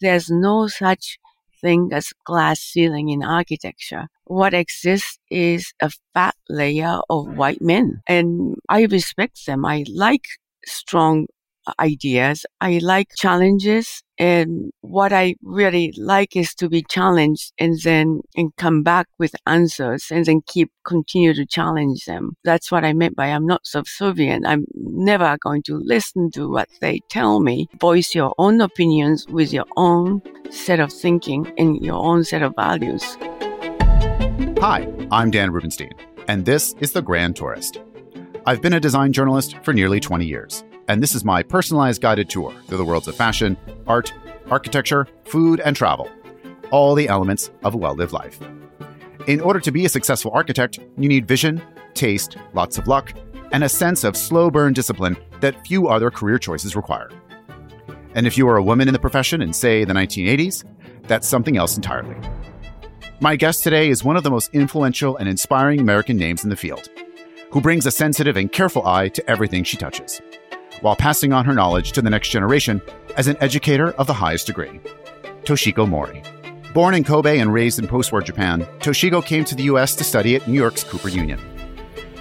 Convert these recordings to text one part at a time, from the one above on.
there's no such thing as glass ceiling in architecture. What exists is a fat layer of white men. And I respect them. I like strong ideas. I like challenges. And what I really like is to be challenged and then and come back with answers and then keep continue to challenge them. That's what I meant by I'm not subservient. I'm never going to listen to what they tell me. Voice your own opinions with your own set of thinking and your own set of values. Hi, I'm Dan Rubenstein, and this is The Grand Tourist. I've been a design journalist for nearly 20 years and this is my personalized guided tour through the worlds of fashion, art, architecture, food, and travel. All the elements of a well lived life. In order to be a successful architect, you need vision, taste, lots of luck, and a sense of slow burn discipline that few other career choices require. And if you are a woman in the profession in, say, the 1980s, that's something else entirely. My guest today is one of the most influential and inspiring American names in the field, who brings a sensitive and careful eye to everything she touches while passing on her knowledge to the next generation as an educator of the highest degree. Toshiko Mori. Born in Kobe and raised in post war Japan, Toshiko came to the US to study at New York's Cooper Union.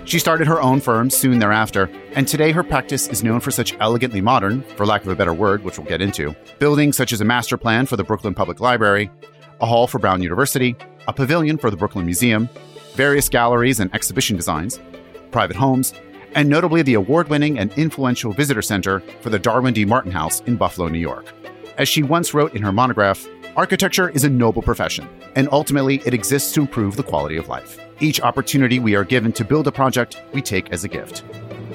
She started her own firm soon thereafter, and today her practice is known for such elegantly modern, for lack of a better word, which we'll get into, buildings such as a master plan for the Brooklyn Public Library, a hall for Brown University, a pavilion for the Brooklyn Museum, various galleries and exhibition designs, private homes, and notably the award winning and influential visitor center for the Darwin D. Martin House in Buffalo, New York. As she once wrote in her monograph, architecture is a noble profession, and ultimately it exists to improve the quality of life. Each opportunity we are given to build a project, we take as a gift.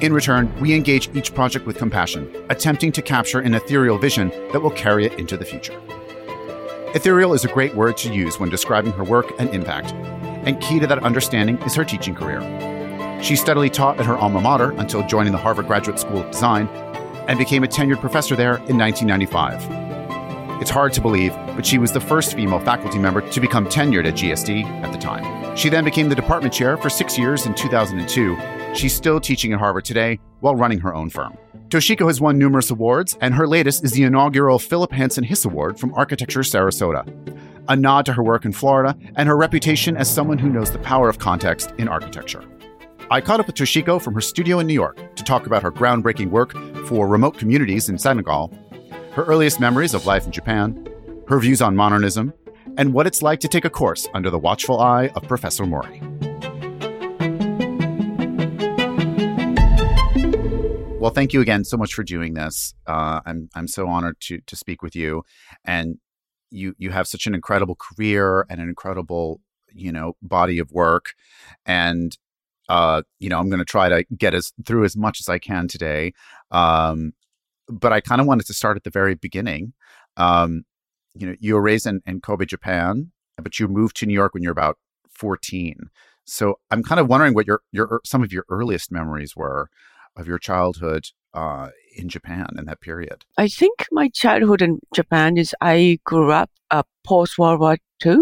In return, we engage each project with compassion, attempting to capture an ethereal vision that will carry it into the future. Ethereal is a great word to use when describing her work and impact, and key to that understanding is her teaching career. She steadily taught at her alma mater until joining the Harvard Graduate School of Design and became a tenured professor there in 1995. It's hard to believe, but she was the first female faculty member to become tenured at GSD at the time. She then became the department chair for six years in 2002. She's still teaching at Harvard today while running her own firm. Toshiko has won numerous awards, and her latest is the inaugural Philip Hanson Hiss Award from Architecture Sarasota, a nod to her work in Florida and her reputation as someone who knows the power of context in architecture. I caught up with Toshiko from her studio in New York to talk about her groundbreaking work for remote communities in Senegal, her earliest memories of life in Japan, her views on modernism, and what it's like to take a course under the watchful eye of Professor Mori. Well, thank you again so much for doing this. Uh, I'm I'm so honored to to speak with you, and you you have such an incredible career and an incredible you know body of work, and uh, you know, I'm going to try to get us through as much as I can today. Um, but I kind of wanted to start at the very beginning. Um, you know, you were raised in, in Kobe, Japan, but you moved to New York when you're about 14. So I'm kind of wondering what your your some of your earliest memories were of your childhood uh, in Japan in that period. I think my childhood in Japan is I grew up uh, post World War II.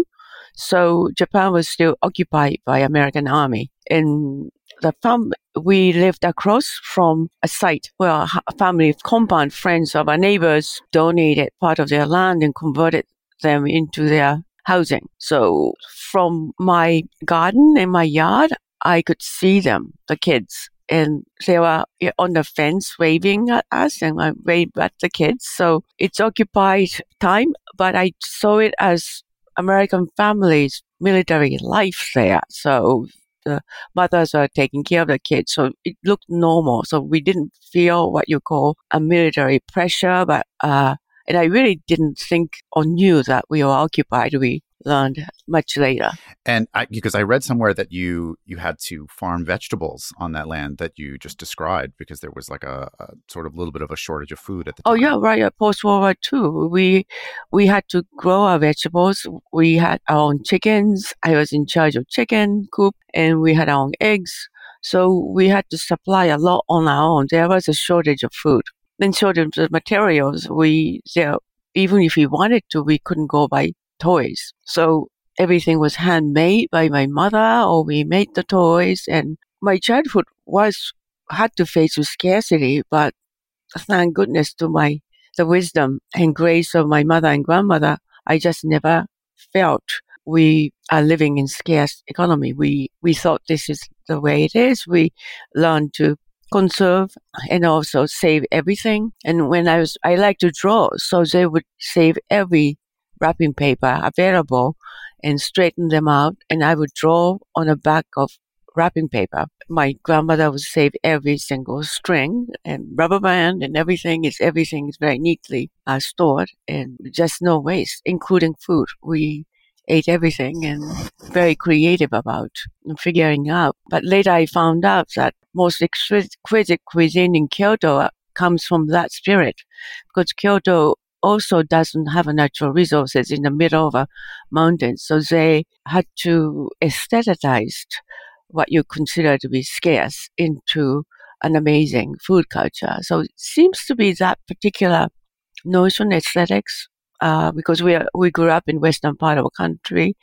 So Japan was still occupied by American army. And the farm, we lived across from a site where a family of compound friends of our neighbors donated part of their land and converted them into their housing. So from my garden and my yard, I could see them, the kids. And they were on the fence waving at us and I waved at the kids. So it's occupied time, but I saw it as American families, military life there. So the mothers are taking care of the kids. So it looked normal. So we didn't feel what you call a military pressure, but, uh, and I really didn't think or knew that we were occupied. We learned much later. And I, because I read somewhere that you you had to farm vegetables on that land that you just described because there was like a, a sort of little bit of a shortage of food at the oh, time. Oh yeah, right. Post World War II, we we had to grow our vegetables. We had our own chickens. I was in charge of chicken coop, and we had our own eggs. So we had to supply a lot on our own. There was a shortage of food. Then shortage of materials. We there even if we wanted to, we couldn't go buy toys. So everything was handmade by my mother or we made the toys and my childhood was had to face with scarcity, but thank goodness to my the wisdom and grace of my mother and grandmother, I just never felt we are living in scarce economy. We, we thought this is the way it is. We learned to conserve and also save everything. And when I was, I like to draw. So they would save every wrapping paper available and straighten them out. And I would draw on the back of wrapping paper. My grandmother would save every single string and rubber band and everything is everything is very neatly uh, stored and just no waste, including food. We ate everything and very creative about figuring out. But later I found out that most exquisite cuisine in Kyoto comes from that spirit because Kyoto also doesn't have natural resources in the middle of a mountain. So they had to aestheticize what you consider to be scarce into an amazing food culture. So it seems to be that particular notion aesthetics uh, because we are, we grew up in western part of the country,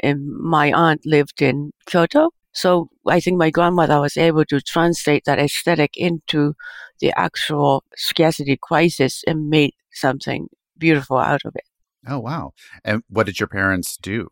and my aunt lived in Kyoto. So I think my grandmother was able to translate that aesthetic into the actual scarcity crisis and made something beautiful out of it. Oh wow! And what did your parents do?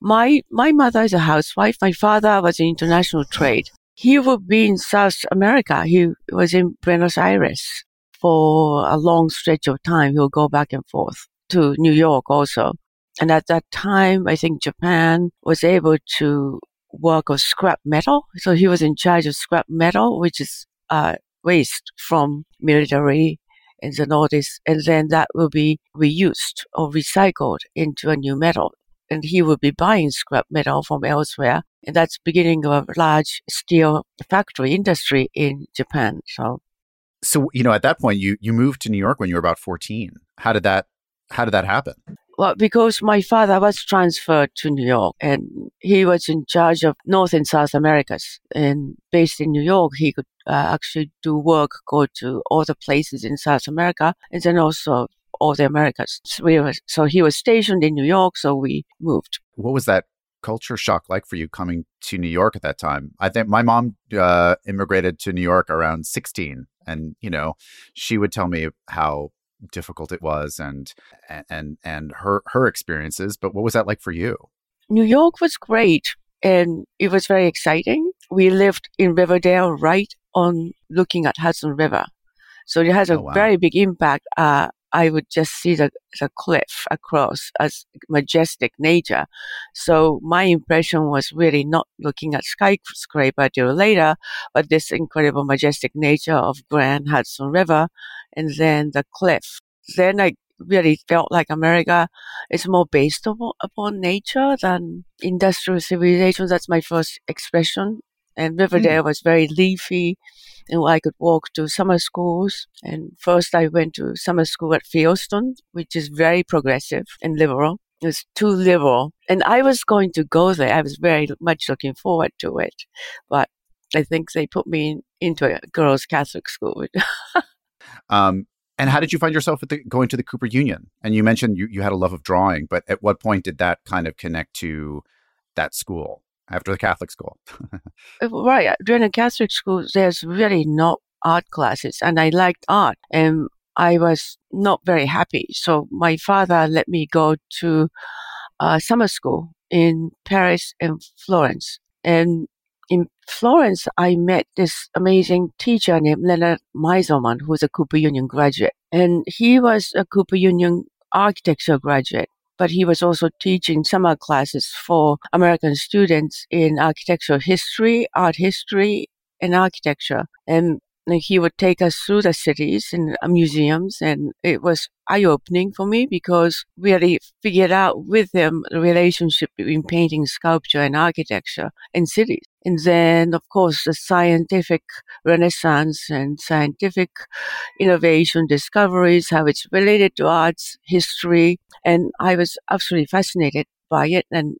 My my mother is a housewife. My father was in international trade. He would be in South America. He was in Buenos Aires for a long stretch of time. He would go back and forth to New York also. And at that time, I think Japan was able to work on scrap metal. So he was in charge of scrap metal, which is uh, waste from military then all this, and then that will be reused or recycled into a new metal. And he will be buying scrap metal from elsewhere. And that's beginning of a large steel factory industry in Japan. So, so you know, at that point, you you moved to New York when you were about fourteen. How did that how did that happen? Well, because my father was transferred to New York and he was in charge of North and South Americas. And based in New York, he could actually do work, go to all the places in South America and then also all the Americas. So, we were, so he was stationed in New York, so we moved. What was that culture shock like for you coming to New York at that time? I think my mom uh, immigrated to New York around 16 and you know she would tell me how difficult it was and and and her her experiences but what was that like for you new york was great and it was very exciting we lived in riverdale right on looking at hudson river so it has a oh, wow. very big impact uh, I would just see the, the cliff across as majestic nature. So my impression was really not looking at skyscraper till later, but this incredible majestic nature of Grand Hudson River and then the cliff. Then I really felt like America is more based upon nature than industrial civilization. That's my first expression. And Riverdale mm. was very leafy and I could walk to summer schools. And first I went to summer school at Fieldston, which is very progressive and liberal. It was too liberal. And I was going to go there. I was very much looking forward to it. But I think they put me in, into a girls' Catholic school. um, and how did you find yourself the, going to the Cooper Union? And you mentioned you, you had a love of drawing, but at what point did that kind of connect to that school? After the Catholic school. Uh, right. During the Catholic school, there's really no art classes, and I liked art, and I was not very happy. So my father let me go to uh, summer school in Paris and Florence. And in Florence, I met this amazing teacher named Leonard Meiselman, who was a Cooper Union graduate. And he was a Cooper Union architecture graduate but he was also teaching summer classes for American students in architectural history, art history, and architecture. And he would take us through the cities and uh, museums and it was eye-opening for me because really figured out with him the relationship between painting sculpture and architecture in cities. And then of course the scientific renaissance and scientific innovation discoveries how it's related to arts history and i was absolutely fascinated by it. And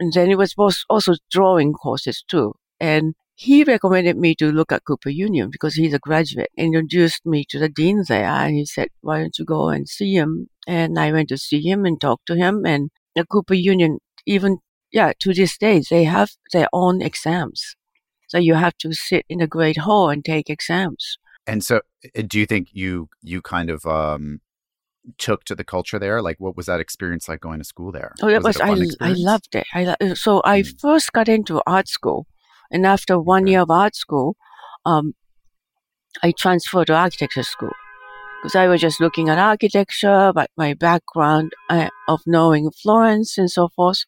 and then it was also drawing courses too. And he recommended me to look at Cooper Union because he's a graduate, introduced me to the dean there, and he said, why don't you go and see him? And I went to see him and talk to him, and the Cooper Union, even, yeah, to this day, they have their own exams. So you have to sit in a great hall and take exams. And so, uh, do you think you you kind of um, took to the culture there? Like, what was that experience like going to school there? Oh, that was, was I, I loved it. I so I Mm. first got into art school, and after one year of art school, um, I transferred to architecture school because I was just looking at architecture, but my background uh, of knowing Florence and so forth,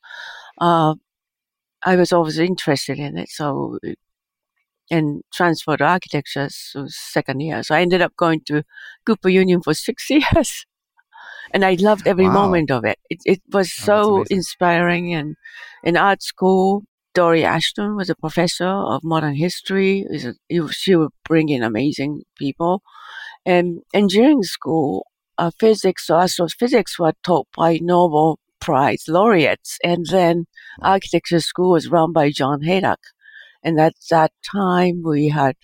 uh, I was always interested in it. So, and transferred to architecture so second year. So I ended up going to Cooper Union for six years. And I loved every Wow. moment of it. It, it was Oh, so inspiring. And in art school, Dore Ashton was a professor of modern history. Is a- he- She would bring in amazing people. And engineering school, uh, physics or astrophysics were taught by Nobel Prize laureates. And then architecture school was run by John Hejduk. And at that time, we had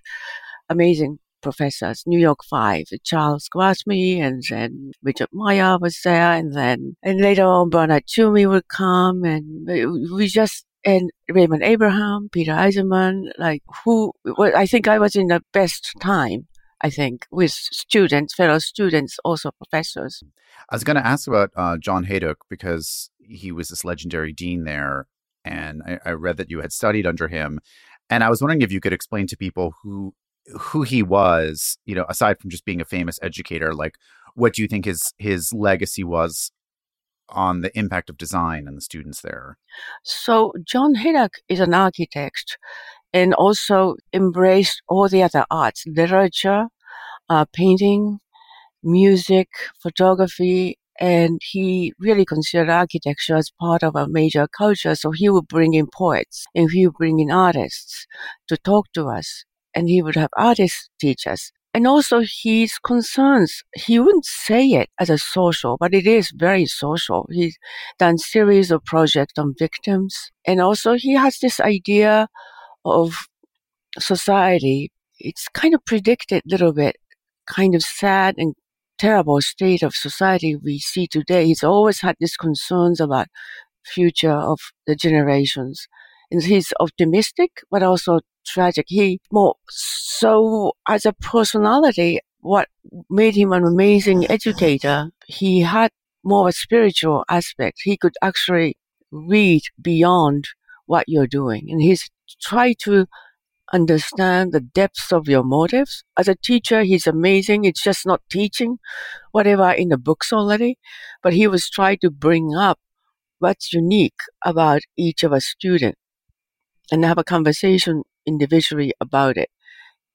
amazing professors, New York Five, Charles Gwathmey, and then Richard Meier was there, and then and later on Bernard Tschumi would come, and we just and Raimund Abraham, Peter Eisenman, like who well, I think I was in the best time. I think with students, fellow students, also professors. I was going to ask about uh, John Hejduk because he was this legendary dean there, and I, I read that you had studied under him. And I was wondering if you could explain to people who who he was, you know, aside from just being a famous educator, like what do you think his his legacy was on the impact of design and the students there? So John Hejduk is an architect and also embraced all the other arts, literature, uh, painting, music, photography, and he really considered architecture as part of a major culture. So he would bring in poets and he would bring in artists to talk to us and he would have artists teach us. And also his concerns, he wouldn't say it as a social, but it is very social. He's done series of projects on victims. And also he has this idea of society. It's kind of predicted a little bit, kind of sad and terrible state of society we see today. He's always had these concerns about future of the generations. And he's optimistic, but also tragic. He more so as a personality, what made him an amazing educator, he had more a spiritual aspect. He could actually read beyond what you're doing. And he's tried to understand the depths of your motives. As a teacher, he's amazing. It's just not teaching whatever in the books already, but he was trying to bring up what's unique about each of a student and have a conversation individually about it.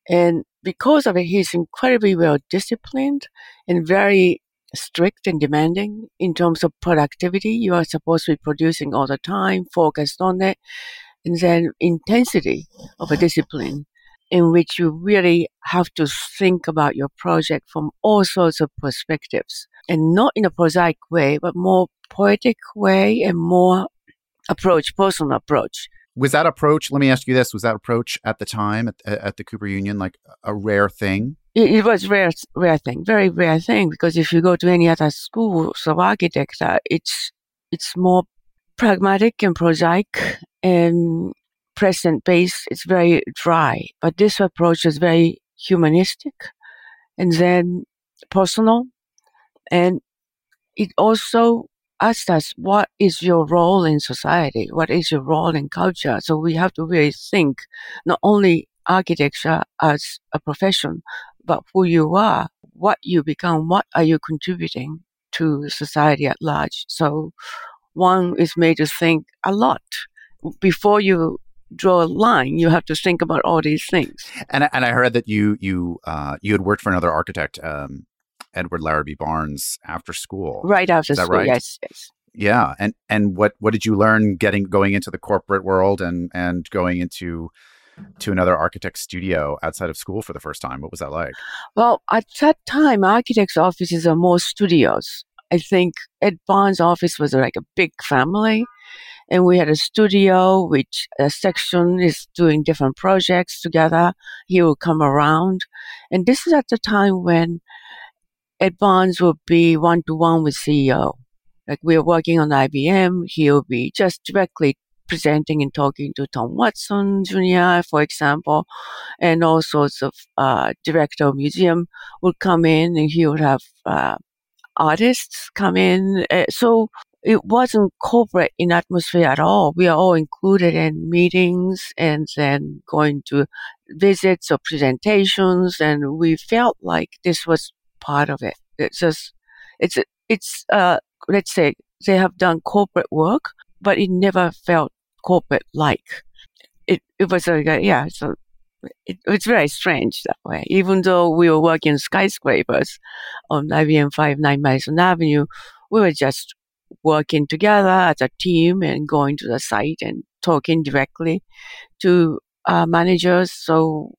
And because of it, he's incredibly well disciplined and very strict and demanding in terms of productivity. You are supposed to be producing all the time, focused on it, and then intensity of a discipline in which you really have to think about your project from all sorts of perspectives and not in a prosaic way, but more poetic way and more approach, personal approach. Was that approach? Let me ask you this: Was that approach at the time at, at the Cooper Union like a rare thing? It, it was rare, rare thing, very rare thing. Because if you go to any other schools of architecture, it's it's more pragmatic and prosaic and present based. It's very dry. But this approach is very humanistic, and then personal, and it also asked us what is your role in society, what is your role in culture. So we have to really think not only architecture as a profession, but who you are, what you become, what are you contributing to society at large. So one is made to think a lot before you draw a line. You have to think about all these things. And I- and I heard that you you uh, you had worked for another architect, um, Edward Larrabee Barnes, after school. Right after school, right? yes, yes. Yeah, and and what what did you learn getting going into the corporate world and and going into to another architect studio outside of school for the first time? What was that like? Well, at that time, architects' offices are more studios. I think Ed Barnes' office was like a big family, and we had a studio, which a section is doing different projects together. He would come around, and this is at the time when Barnes would be one to one with CEO. Like we're working on IBM, he'll be just directly presenting and talking to Tom Watson Jr., for example, and all sorts of uh, director of museum would come in and he would have uh, artists come in. Uh, so it wasn't corporate in atmosphere at all. We are all included in meetings and then going to visits or presentations, and we felt like this was part of it. It's just, it's, it's, uh, let's say they have done corporate work, but it never felt corporate like. It, it was a, yeah, so it, it's very strange that way. Even though we were working skyscrapers on IBM 59 Madison Avenue, we were just working together as a team and going to the site and talking directly to uh, managers. So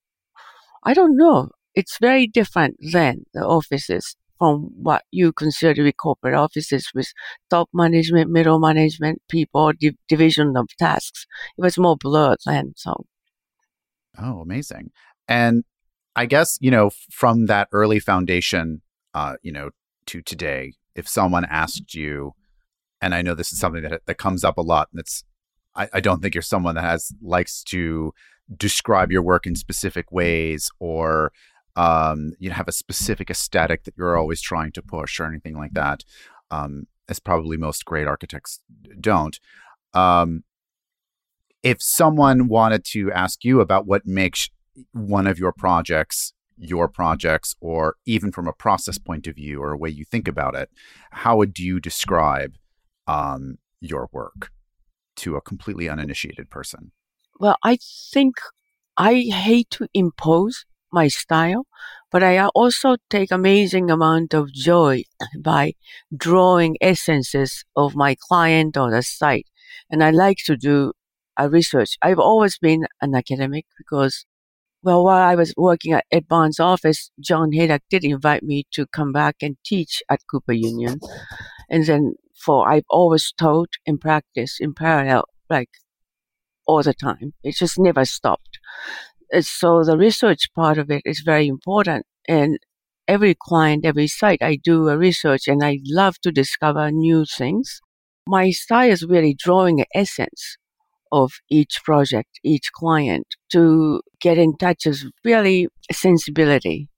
I don't know. It's very different than the offices from what you consider to be corporate offices with top management, middle management, people, di- division of tasks. It was more blurred then. So. Oh, amazing. And I guess, you know, from that early foundation, uh, you know, to today, if someone asked you, and I know this is something that that comes up a lot. And it's I, I don't think you're someone that has likes to describe your work in specific ways or um, you have a specific aesthetic that you're always trying to push or anything like that. Um, as probably most great architects don't. Um, if someone wanted to ask you about what makes one of your projects your projects, or even from a process point of view or a way you think about it, how would you describe um, your work to a completely uninitiated person? Well, I think I hate to impose my style, but I also take amazing amount of joy by drawing essences of my client or the site. And I like to do a research. I've always been an academic because, well, while I was working at Ed Barnes' office, John Hejduk did invite me to come back and teach at Cooper Union. And then for I've always taught and practiced in parallel, like all the time. It just never stopped. So the research part of it is very important. And every client, every site, I do a research and I love to discover new things. My style is really drawing an essence of each project, each client to get in touch with really sensibility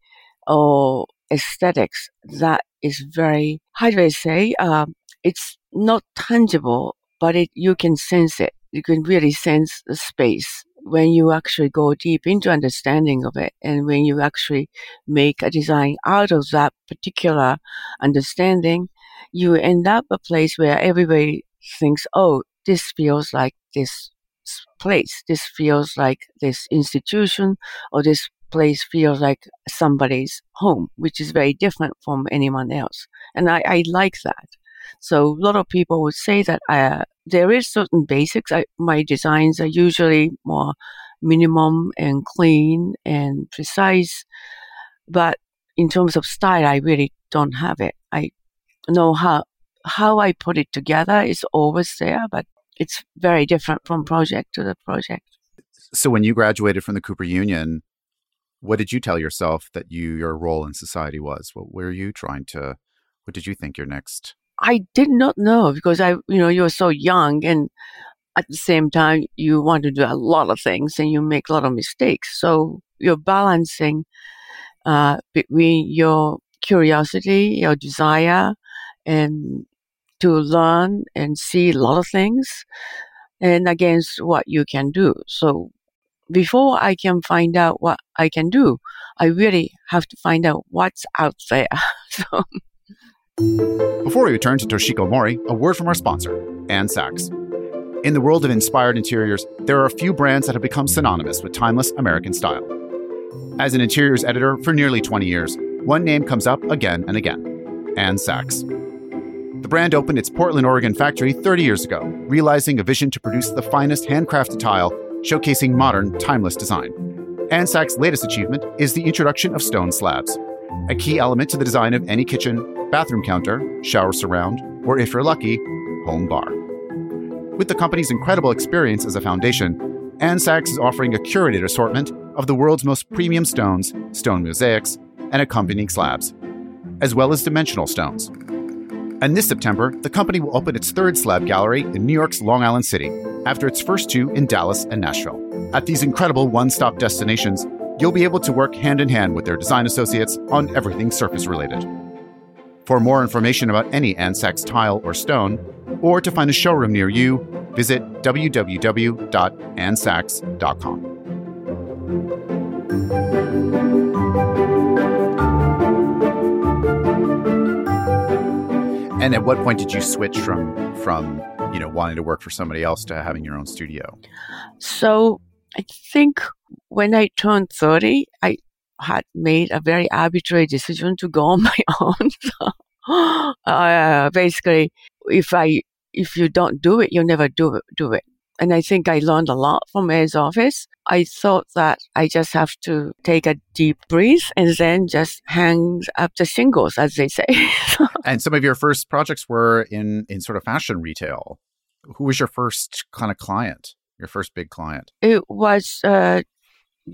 or aesthetics that is very, how do I say, um, it's not tangible, but it, you can sense it. You can really sense the space when you actually go deep into understanding of it and when you actually make a design out of that particular understanding, you end up a place where everybody thinks, oh, this feels like this place. This feels like this institution or this place feels like somebody's home, which is very different from anyone else. And I, I like that. So a lot of people would say that uh, there is certain basics. I, my designs are usually more minimum and clean and precise, but in terms of style, I really don't have it. I know how how I put it together is always there, but it's very different from project to the project. So when you graduated from the Cooper Union, what did you tell yourself that you your role in society was? What were you trying to what did you think your next I did not know because I, you know, you're so young and at the same time you want to do a lot of things and you make a lot of mistakes. So you're balancing uh, between your curiosity, your desire, and to learn and see a lot of things, and against what you can do. So before I can find out what I can do, I really have to find out what's out there. so before we return to Toshiko Mori, a word from our sponsor, Ann Sacks. In the world of inspired interiors, there are a few brands that have become synonymous with timeless American style. As an interiors editor for nearly 20 years, one name comes up again and again Ann Sacks. The brand opened its Portland, Oregon factory 30 years ago, realizing a vision to produce the finest handcrafted tile, showcasing modern, timeless design. Ann Sacks' latest achievement is the introduction of stone slabs, a key element to the design of any kitchen, bathroom counter, shower surround, or if you're lucky, home bar. With the company's incredible experience as a foundation, Sacks is offering a curated assortment of the world's most premium stones, stone mosaics, and accompanying slabs, as well as dimensional stones. And this September, the company will open its third slab gallery in New York's Long Island City, after its first two in Dallas and Nashville. At these incredible one stop destinations, you'll be able to work hand in hand with their design associates on everything surface related. For more information about Ann Sacks tile or stone, or to find a showroom near you, visit www.annsacks.com. And at what point did you switch from from you know wanting to work for somebody else to having your own studio? So I think when I turned 30, I had made a very arbitrary decision to go on my own. so, uh, basically, if I if you don't do it, you never do it, do it. And I think I learned a lot from his office. I thought that I just have to take a deep breath and then just hang up the shingles, as they say. and some of your first projects were in in sort of fashion retail. Who was your first kind of client? Your first big client? It was uh,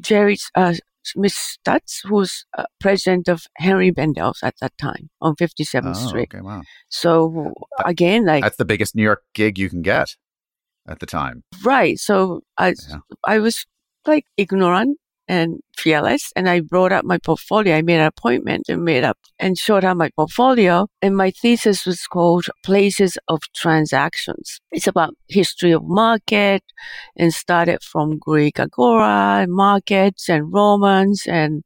Jerry uh, Smith Stutz, who's uh, president of Henri Bendel's at that time on 57th oh, Street. Okay, wow. So again, like that's the biggest New York gig you can get at the time, right? So I, yeah. I was like ignorant and fearless. And I brought up my portfolio. I made an appointment and made up and showed her my portfolio. And my thesis was called Places of Transactions. It's about history of market and started from Greek agora, markets and Romans and,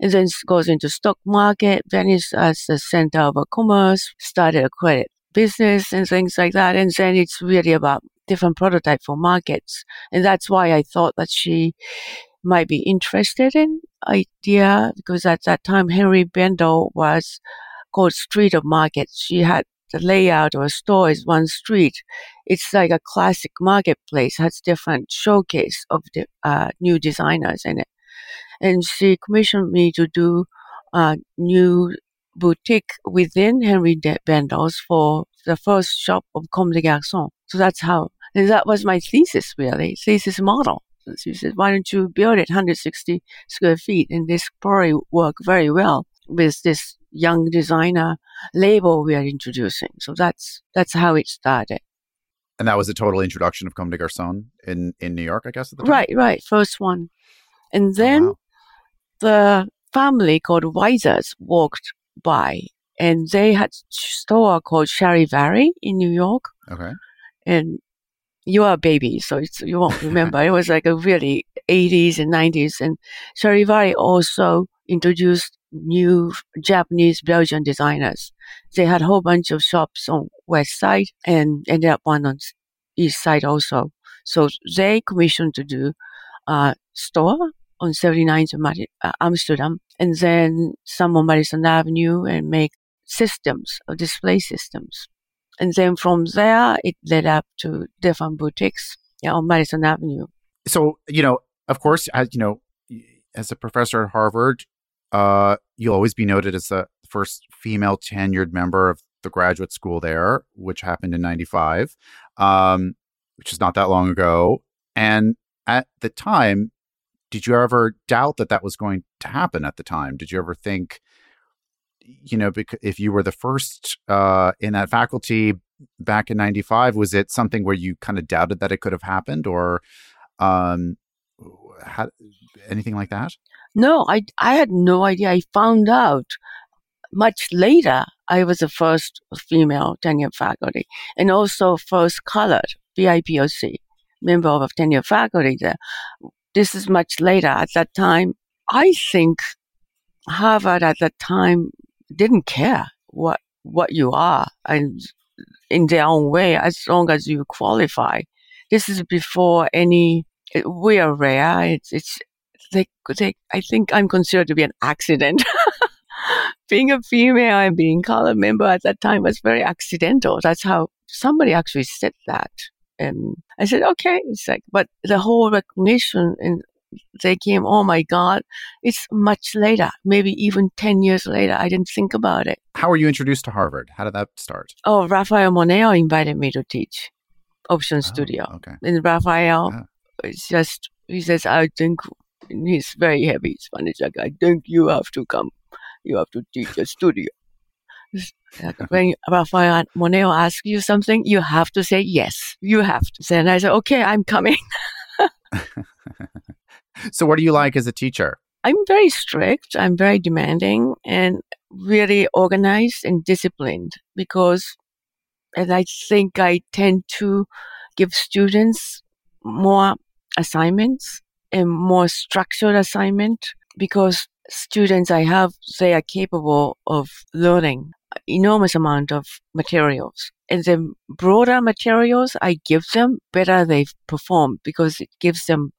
and then goes into stock market, Venice as uh, the center of commerce, started a credit business and things like that. And then it's really about different prototype for markets. And that's why I thought that she might be interested in idea because at that time Henri Bendel was called Street of Markets. She had the layout of a store is one street. It's like a classic marketplace, has different showcase of the uh, new designers in it. And she commissioned me to do a new boutique within Henri Bendel's for the first shop of Comme des Garçons. So that's how, and that was my thesis really, thesis model. She said, why don't you build it 160 square feet? And this probably work very well with this young designer label we are introducing. So that's, that's how it started. And that was the total introduction of Comme des Garçons in, in New York, I guess. At the time? Right, right. First one. And oh, then oh, wow. the family called Weisers walked by and they had a store called Charivari in New York. Okay. And you are a baby, so you won't remember. it was like a really 80s and 90s. And Charivari also introduced new Japanese Belgian designers. They had a whole bunch of shops on west side and ended up one on east side also. So they commissioned to do a store on 79th uh, Amsterdam and then some on Madison Avenue and make systems, or display systems. And then from there, it led up to different boutiques yeah, on Madison Avenue. So, you know, of course, as you know, as a professor at Harvard, uh, you'll always be noted as the first female tenured member of the graduate school there, which happened in 95, um, which is not that long ago. And at the time, did you ever doubt that that was going to happen at the time? Did you ever think, you know, if you were the first uh, in that faculty back in '95, was it something where you kind of doubted that it could have happened, or um, had anything like that? No, I I had no idea. I found out much later. I was the first female tenure faculty, and also first colored BIPOC member of a tenure faculty there. This is much later. At that time, I think Harvard at that time didn't care what what you are and in their own way as long as you qualify. This is before any. We are rare. It's it's they, they I think I'm considered to be an accident. being a female and being colored member at that time was very accidental. That's how somebody actually said that. And I said, okay. It's like, but the whole recognition and they came, oh my God, it's much later, maybe even 10 years later. I didn't think about it. How were you introduced to Harvard? How did that start? Oh, Rafael Moneo invited me to teach Option oh, Studio. Okay. And Rafael yeah. is just, he says, I think he's very heavy Spanish. Like, I think you have to come. You have to teach a studio. when Rafael Moneo asks you something, you have to say yes. You have to. Then I said, okay, I'm coming. so, what do you like as a teacher? I'm very strict. I'm very demanding, and really organized and disciplined because, and I think I tend to give students more assignments and more structured assignment because students I have, they are capable of learning enormous amount of materials. And the broader materials I give them, better they perform because it gives them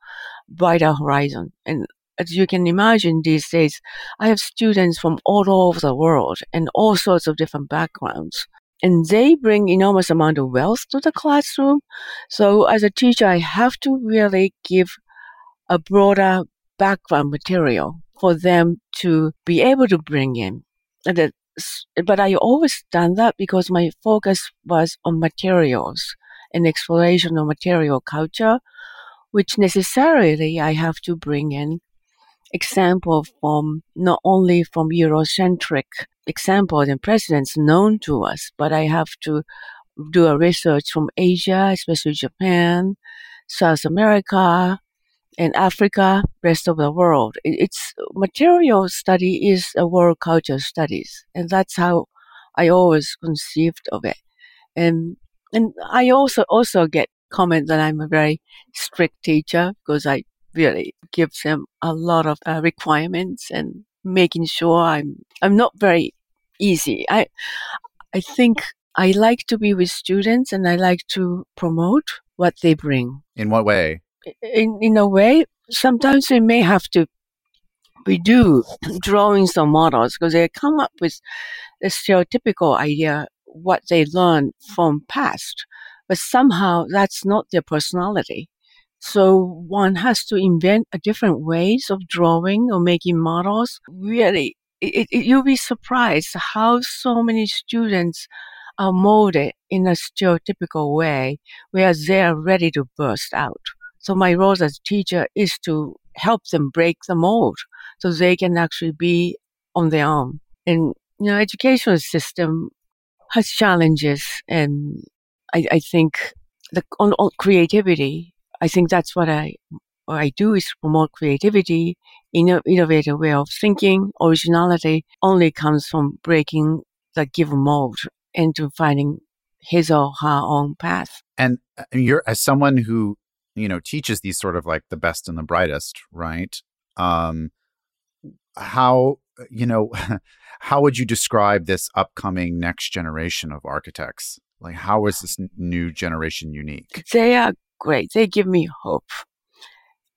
wider horizon. And as you can imagine these days, I have students from all over the world and all sorts of different backgrounds. And they bring enormous amount of wealth to the classroom. So as a teacher, I have to really give a broader background material for them to be able to bring in. And but I always done that because my focus was on materials and exploration of material culture, which necessarily I have to bring in example from not only from Eurocentric examples and precedents known to us, but I have to do a research from Asia, especially Japan, South America, and Africa, rest of the world. It's material study is a world culture studies, and that's how I always conceived of it. And and I also also get comment that I'm a very strict teacher because I really give them a lot of uh, requirements and making sure I'm I'm not very easy. I I think I like to be with students and I like to promote what they bring. In what way? In, in a way, sometimes we may have to redo drawings or models because they come up with the stereotypical idea what they learned from past, but somehow that's not their personality. So one has to invent a different ways of drawing or making models. Really, it, it, you'll be surprised how so many students are molded in a stereotypical way where they're ready to burst out. So my role as a teacher is to help them break the mold so they can actually be on their own. And, you know, educational system has challenges and I, I think the on, on creativity, I think that's what I, what I do is promote creativity, inno, innovative way of thinking, originality only comes from breaking the given mold into finding his or her own path. And uh, you're as someone who you know teaches these sort of like the best and the brightest right? Um how you know how would you describe this upcoming next generation of architects? Like how is this new generation unique? They are great. They give me hope.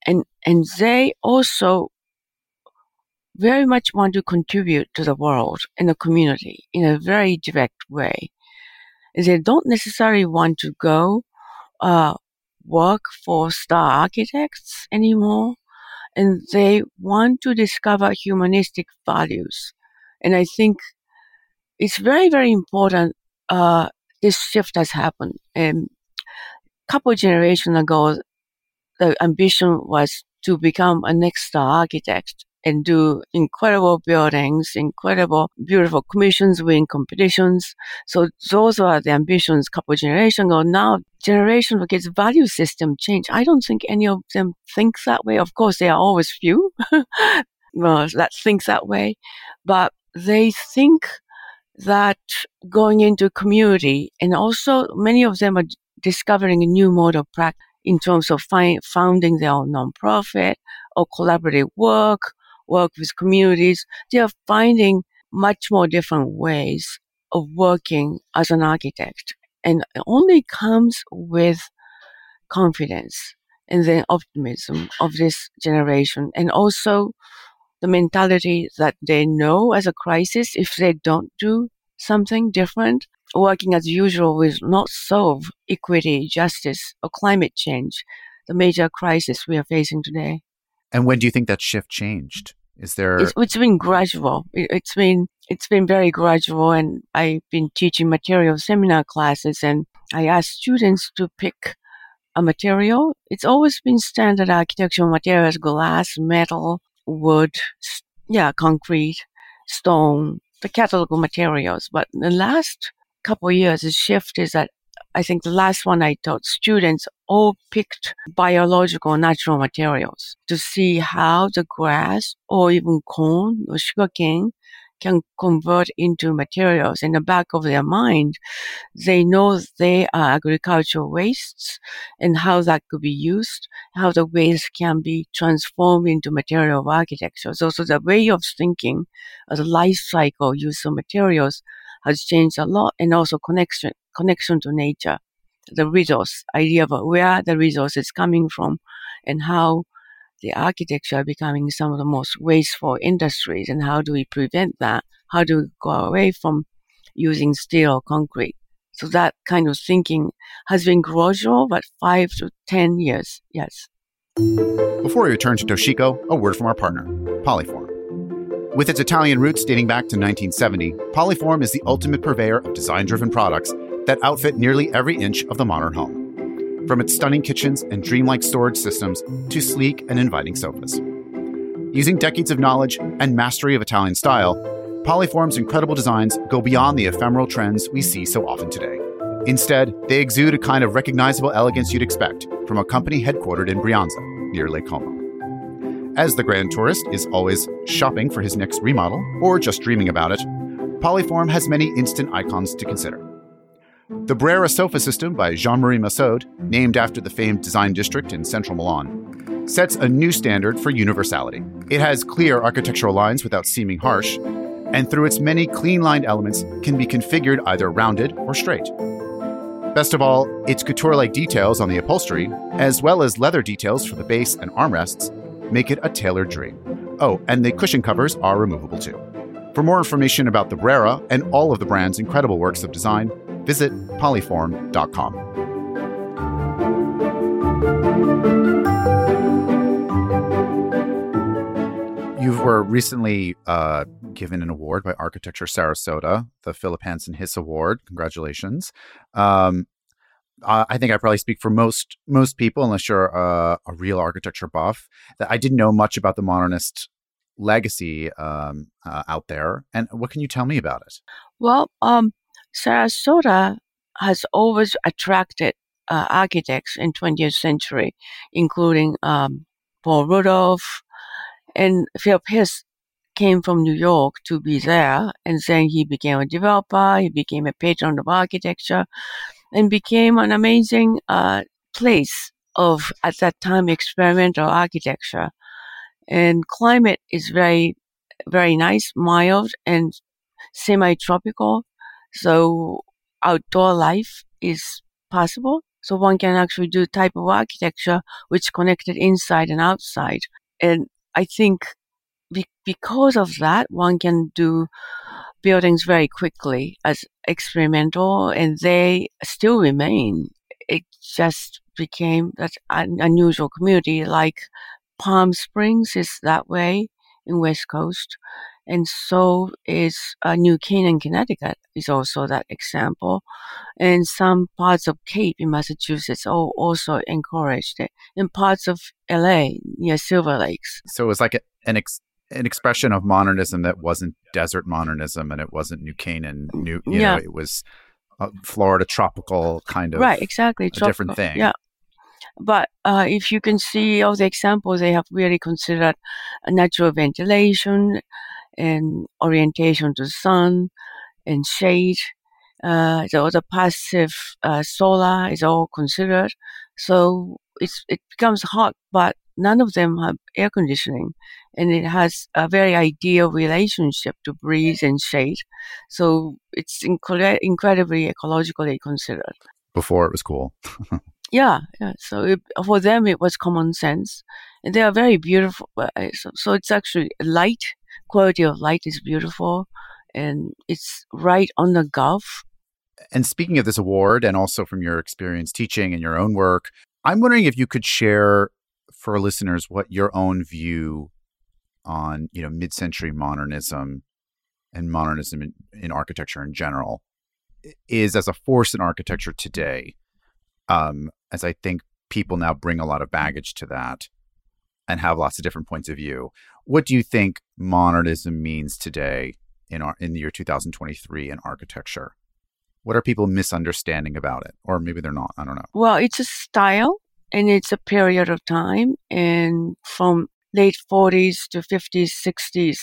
And and they also very much want to contribute to the world and the community in a very direct way. They don't necessarily want to go uh, work for star architects anymore and they want to discover humanistic values. And I think it's very, very important. Uh, this shift has happened. And a couple generations ago, the ambition was to become a next star architect and do incredible buildings, incredible, beautiful commissions, win competitions. So those are the ambitions couple generations ago. Now, generation of kids' value system change. I don't think any of them think that way. Of course, there are always few well, that think that way, but they think that going into community and also many of them are discovering a new mode of practice in terms of founding their own nonprofit or collaborative work work with communities, they are finding much more different ways of working as an architect. And it only comes with confidence and the optimism of this generation and also the mentality that they know as a crisis if they don't do something different working as usual will not solve equity justice or climate change the major crisis we are facing today and when do you think that shift changed is there? It's, it's been gradual. It's been it's been very gradual, and I've been teaching material seminar classes, and I ask students to pick a material. It's always been standard architectural materials: glass, metal, wood, yeah, concrete, stone, the catalog materials. But the last couple years, the shift is that I think the last one I taught students all picked biological natural materials to see how the grass or even corn or sugarcane can convert into materials in the back of their mind. They know they are agricultural wastes and how that could be used, how the waste can be transformed into material of architecture. So, so the way of thinking the life cycle use of materials has changed a lot and also connection, connection to nature. The resource idea of where the resource is coming from and how the architecture are becoming some of the most wasteful industries and how do we prevent that? How do we go away from using steel or concrete? So that kind of thinking has been gradual, but five to 10 years. Yes. Before we return to Toshiko, a word from our partner, Poliform. With its Italian roots dating back to 1970, Poliform is the ultimate purveyor of design driven products that outfit nearly every inch of the modern home from its stunning kitchens and dreamlike storage systems to sleek and inviting sofas. Using decades of knowledge and mastery of Italian style, Poliform's incredible designs go beyond the ephemeral trends we see so often today. Instead, they exude a kind of recognizable elegance you'd expect from a company headquartered in Brianza, near Lake Como. As the grand tourist is always shopping for his next remodel or just dreaming about it, Poliform has many instant icons to consider. The Brera sofa system by Jean Marie Massaud, named after the famed design district in central Milan, sets a new standard for universality. It has clear architectural lines without seeming harsh, and through its many clean lined elements can be configured either rounded or straight. Best of all, its couture like details on the upholstery, as well as leather details for the base and armrests, make it a tailored dream. Oh, and the cushion covers are removable too. For more information about the Brera and all of the brand's incredible works of design, visit polyform.com. You were recently uh, given an award by Architecture Sarasota, the Philip Hanson Hiss Award. Congratulations. Um, I think I probably speak for most most people, unless you're a, a, real architecture buff, that I didn't know much about the modernist legacy um, uh, out there. And what can you tell me about it? Well, um, Sarasota has always attracted uh, architects in 20th century, including um, Paul Rudolph and Philip Hiss came from New York to be there, and then he became a developer. He became a patron of architecture, and became an amazing uh, place of at that time experimental architecture. And climate is very, very nice, mild, and semi-tropical. So outdoor life is possible. So one can actually do type of architecture which connected inside and outside. And I think be- because of that, one can do buildings very quickly as experimental and they still remain. It just became that an unusual community like Palm Springs is that way in West Coast. And so is uh, New Canaan, Connecticut is also that example. And some parts of Cape in Massachusetts also encouraged it. In parts of LA near Silver Lakes. So it was like an ex- an expression of modernism that wasn't desert modernism and it wasn't New Canaan. New, you yeah. know, it was Florida tropical kind of right, exactly, different thing. Yeah, but uh, if you can see all the examples, they have really considered natural ventilation, and orientation to sun and shade. Uh, the other passive uh, solar is all considered. So it's, it becomes hot, but none of them have air conditioning. And it has a very ideal relationship to breeze and shade. So it's incre- incredibly ecologically considered. Before it was cool. yeah, yeah. So it, for them, it was common sense. And they are very beautiful. Uh, so, so it's actually light quality of light is beautiful and it's right on the Gulf. And speaking of this award and also from your experience teaching and your own work, I'm wondering if you could share for listeners what your own view on, you know, mid-century modernism and modernism in, in architecture in general is as a force in architecture today. Um, as I think people now bring a lot of baggage to that and have lots of different points of view. What do you think modernism means today in our in the year 2023 in architecture? What are people misunderstanding about it? Or maybe they're not. I don't know. Well, it's a style and it's a period of time and from late 40s to 50s, 60s,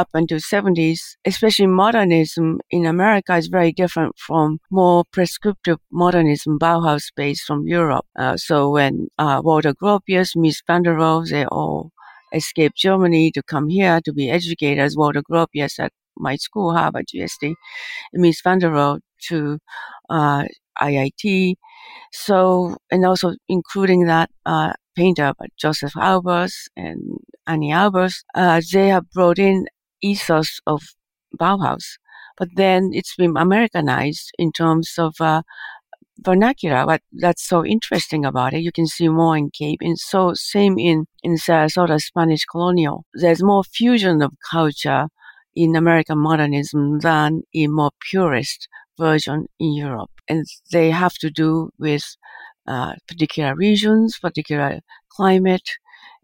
up until 70s, especially modernism in America is very different from more prescriptive modernism, Bauhaus based from Europe. Uh, so when uh, Walter Gropius, Mies van der Rohe, they all escaped Germany to come here to be educated as Walter Gropius at my school, Harvard GSD, Mies van der Rohe to uh, IIT. So, and also including that uh, painter, Josef Albers and Anni Albers, uh, they have brought in ethos of Bauhaus, but then it's been Americanized in terms of uh, vernacular. What that's so interesting about it, you can see more in Cape, and so same in in Sarasota Spanish colonial. There's more fusion of culture in American modernism than in more purist version in Europe, and they have to do with uh, particular regions, particular climate,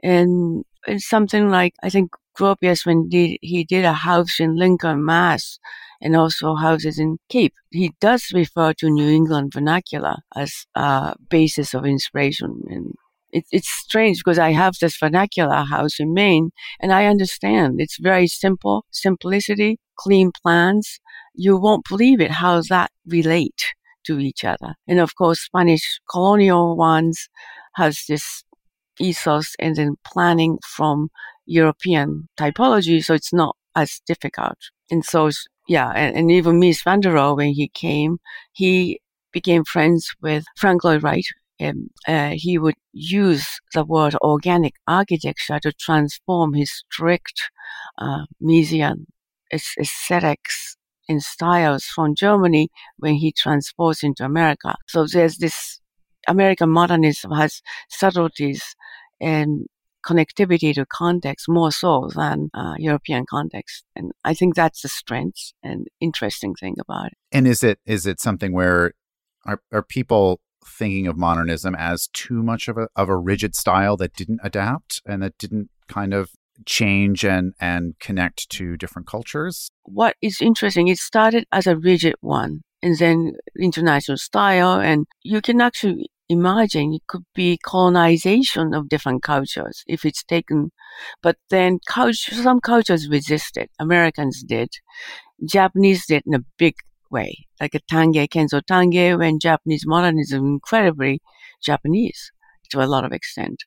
and it's something like I think Gropius when did, he did a house in Lincoln, Mass, and also houses in Cape. He does refer to New England vernacular as a basis of inspiration. And it, it's strange because I have this vernacular house in Maine and I understand it's very simple, simplicity, clean plans. You won't believe it how that relate to each other. And of course, Spanish colonial ones has this ethos and then planning from European typology, so it's not as difficult. And so, yeah, and, and even Mies van der Rohe, when he came, he became friends with Frank Lloyd Wright. And uh, he would use the word organic architecture to transform his strict uh, Miesian aesthetics and styles from Germany when he transports into America. So there's this American modernism has subtleties and connectivity to context more so than uh, European context. And I think that's the strength and interesting thing about it. And is it is it something where are, are people thinking of modernism as too much of a of a rigid style that didn't adapt and that didn't kind of change and and connect to different cultures? What is interesting, it started as a rigid one and then international style and you can actually imagine it could be colonization of different cultures if it's taken. But then culture, some cultures resisted. Americans did. Japanese did in a big way, like a Tange, Kenzo Tange, when Japanese modernism incredibly Japanese to a lot of extent.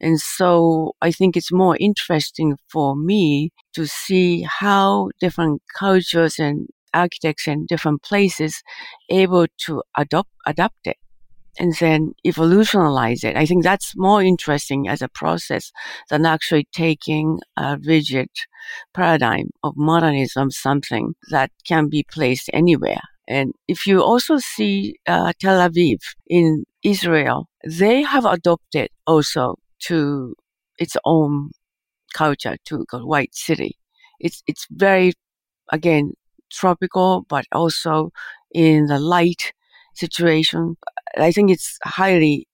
And so I think it's more interesting for me to see how different cultures and architects in different places able to adopt, adapt it and then evolutionalize it. I think that's more interesting as a process than actually taking a rigid paradigm of modernism, something that can be placed anywhere. And if you also see uh, Tel Aviv in Israel, they have adopted also to its own culture to white city. It's it's very again tropical, but also in the light situation. I think it's highly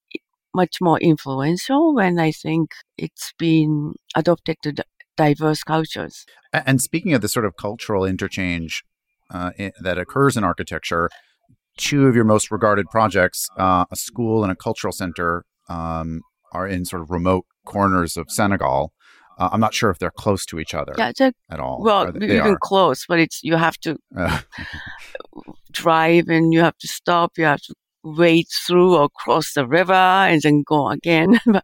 much more influential when I think it's been adopted to diverse cultures. And speaking of the sort of cultural interchange uh, in, that occurs in architecture, two of your most regarded projects, uh, a school and a cultural center, um, are in sort of remote corners of Senegal. Uh, I'm not sure if they're close to each other yeah, at all. Well, they, even close, but it's you have to drive and you have to stop. You have to wade through or cross the river and then go again.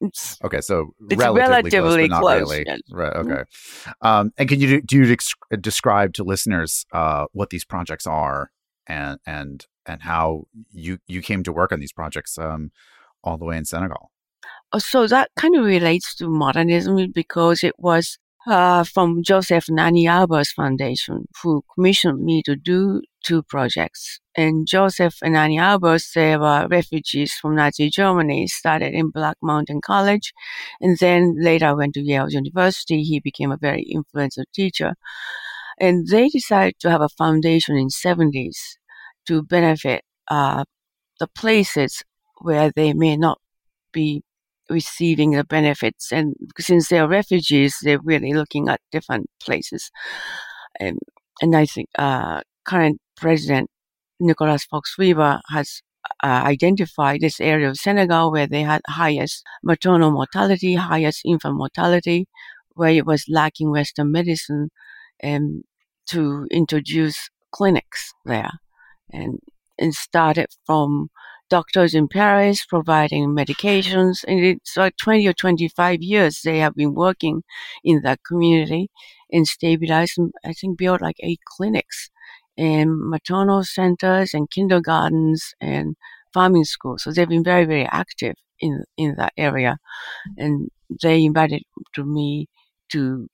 okay, so it's relatively, relatively close, close really. yes. Right. Okay. Um, and can you do, do you describe to listeners uh, what these projects are and and and how you you came to work on these projects um, all the way in Senegal? Uh, so that kind of relates to modernism because it was uh, from Josef and Anni Albers Foundation, who commissioned me to do two projects. And Josef and Anni Albers, they were refugees from Nazi Germany, started in Black Mountain College, and then later went to Yale University. He became a very influential teacher. And they decided to have a foundation in 70s to benefit uh, the places where they may not be receiving the benefits. And since they're refugees, they're really looking at different places. And, and I think uh, current president Nicholas Fox Weber has uh, identified this area of Senegal where they had highest maternal mortality, highest infant mortality, where it was lacking Western medicine and to introduce clinics there and, and started from doctors in Paris providing medications. And it's like 20 or 25 years they have been working in that community and stabilized, I think, built like eight clinics and maternal centers and kindergartens and farming schools. So they've been very, very active in, in that area. And they invited to me to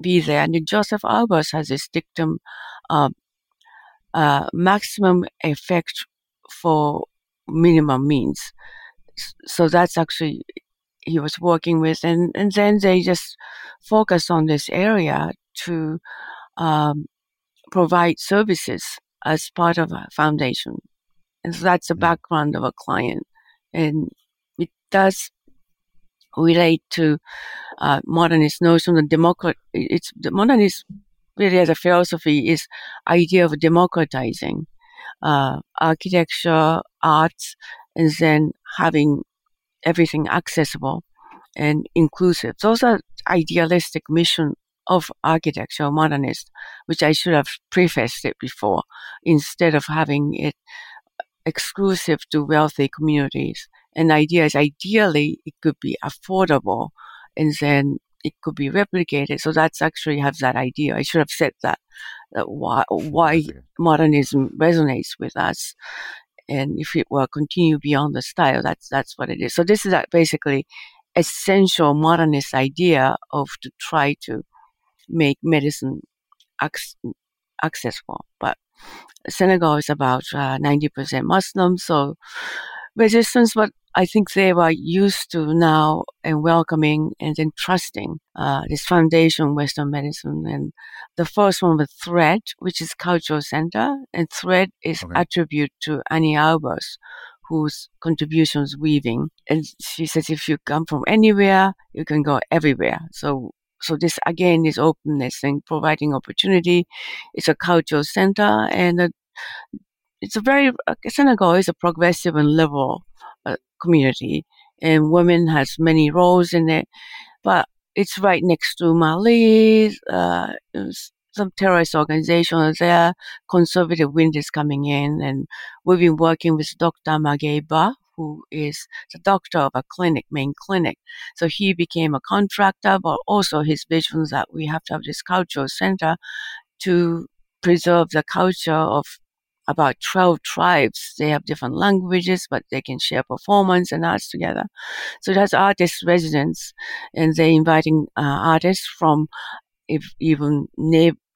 be there. And Josef Albers has this dictum, uh, uh, maximum effect for minimum means. So that's actually he was working with, and, and then they just focus on this area to um, provide services as part of a foundation. And so that's the mm. background of a client. And it does relate to uh, modernist notion of democrat. It's the modernist really as a philosophy is idea of democratizing uh, architecture, arts, and then having everything accessible and inclusive. Those are idealistic mission of architecture, modernist, which I should have prefaced it before, instead of having it exclusive to wealthy communities. And the idea is ideally it could be affordable and then it could be replicated. So that's actually have that idea. I should have said that, that why, why modernism resonates with us. And if it will continue beyond the style, that's, that's what it is. So this is basically essential modernist idea of to try to make medicine ac- accessible. But Senegal is about uh, 90% Muslim, so resistance, but I think they were used to now and welcoming and then trusting uh, this foundation Western medicine. And the first one was Thread, which is cultural center, and Thread is okay. attribute to Anni Albers, whose contributions weaving. And she says, if you come from anywhere, you can go everywhere. So so this again is openness and providing opportunity. It's a cultural center and a, it's a very, uh, Senegal is a progressive and liberal uh, community and women has many roles in it, but it's right next to Mali, uh, some terrorist organizations there. Conservative wind is coming in, and we've been working with Dr. Magueye Ba, who is the doctor of a clinic, main clinic. So he became a contractor, but also his vision that we have to have this cultural center to preserve the culture of about 12 tribes. They have different languages, but they can share performance and arts together. So that's artist residence, and they're inviting uh, artists from if even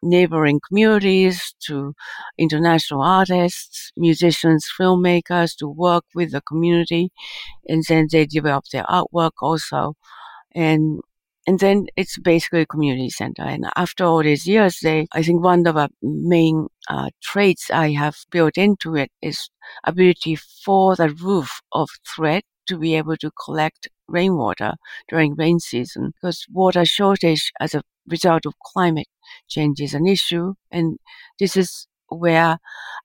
neighboring communities to international artists, musicians, filmmakers to work with the community. And then they develop their artwork also. And and then it's basically a community center. And after all these years, they, I think one of the main uh, traits I have built into it is ability for the roof of thread to be able to collect rainwater during rain season because water shortage as a result of climate change is an issue. And this is where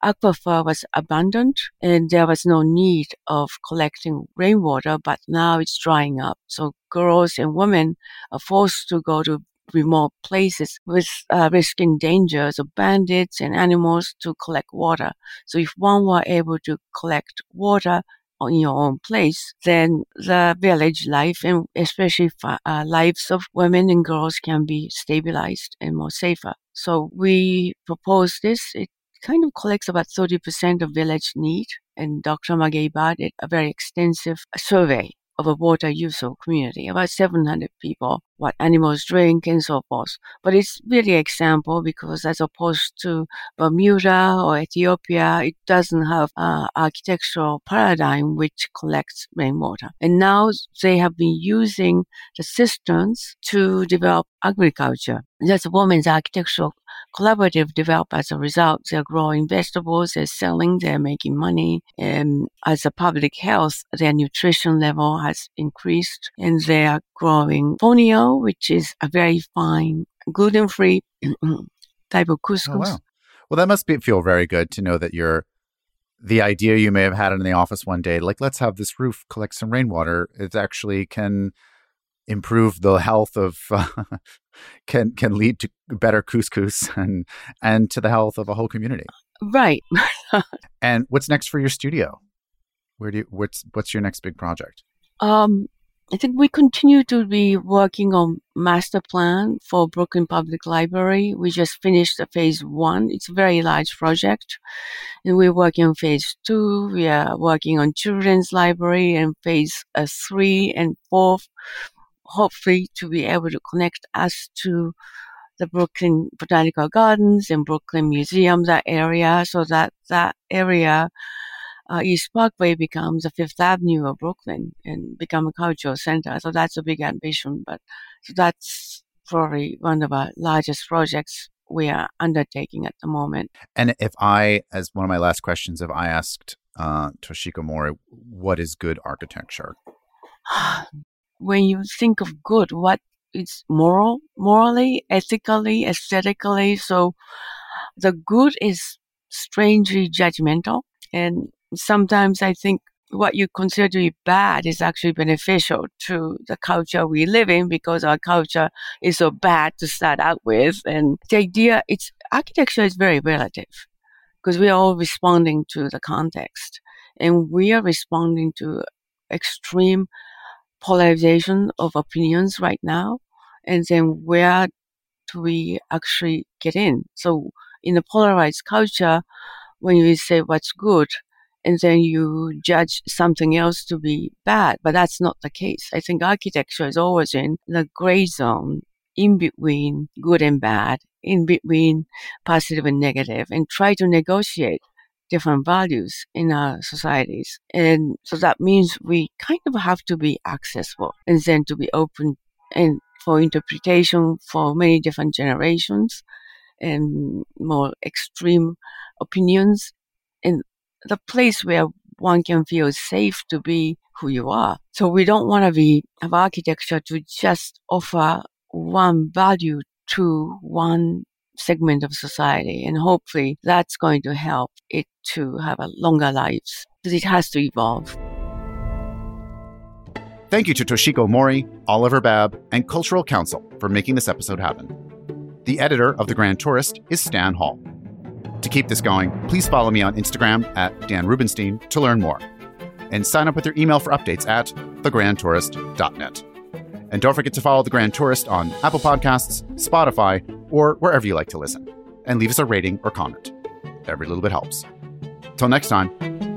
aquifer was abundant and there was no need of collecting rainwater, but now it's drying up. So girls and women are forced to go to remote places with uh, risking dangers of bandits and animals to collect water. So if one were able to collect water in your own place, then the village life and especially uh, lives of women and girls can be stabilized and more safer. So we propose this. It kind of collects about 30% of village need. And Dr. Magueye Ba did a very extensive survey of a water user community, about 700 people, what animals drink and so forth. But it's really example because as opposed to Bermuda or Ethiopia, it doesn't have an architectural paradigm which collects rainwater. And now they have been using the cisterns to develop agriculture. That's a woman's architectural collaborative develop as a result. They're growing vegetables, they're selling, they're making money. And as a public health, their nutrition level has increased and they are growing fonio, which is a very fine gluten-free type of couscous. Oh, wow. Well, that must be, feel very good to know that you're the idea you may have had in the office one day, like let's have this roof collect some rainwater, it actually can improve the health of uh, can can lead to better couscous and and to the health of a whole community. Right. and what's next for your studio? Where do you, what's what's your next big project? Um, I think we continue to be working on master plan for Brooklyn Public Library. We just finished the phase one. It's a very large project. And we're working on phase two. We are working on children's library and phase uh, three and four, hopefully to be able to connect us to the Brooklyn Botanical Gardens and Brooklyn Museum, that area, so that that area uh, East Parkway becomes the Fifth Avenue of Brooklyn and become a cultural center. So that's a big ambition, but so that's probably one of our largest projects we are undertaking at the moment. And if I, as one of my last questions, if I asked uh, Toshiko Mori, what is good architecture? when you think of good, what is moral, morally, ethically, aesthetically? So the good is strangely judgmental and sometimes I think what you consider to be bad is actually beneficial to the culture we live in because our culture is so bad to start out with. And the idea, it's architecture is very relative because we are all responding to the context and we are responding to extreme polarization of opinions right now. And then where do we actually get in? So in a polarized culture, when you say what's good, and then you judge something else to be bad. But that's not the case. I think architecture is always in the gray zone in between good and bad, in between positive and negative, and try to negotiate different values in our societies. And so that means we kind of have to be accessible and then to be open and for interpretation for many different generations and more extreme opinions. And the place where one can feel safe to be who you are. So we don't want to be have architecture to just offer one value to one segment of society. And hopefully that's going to help it to have a longer lives because it has to evolve. Thank you to Toshiko Mori, Oliver Babb, and Cultural Council for making this episode happen. The editor of The Grand Tourist is Stan Hall. To keep this going, please follow me on Instagram at Dan Rubinstein to learn more. And sign up with your email for updates at thegrandtourist.net. And don't forget to follow The Grand Tourist on Apple Podcasts, Spotify, or wherever you like to listen. And leave us a rating or comment. Every little bit helps. Till next time.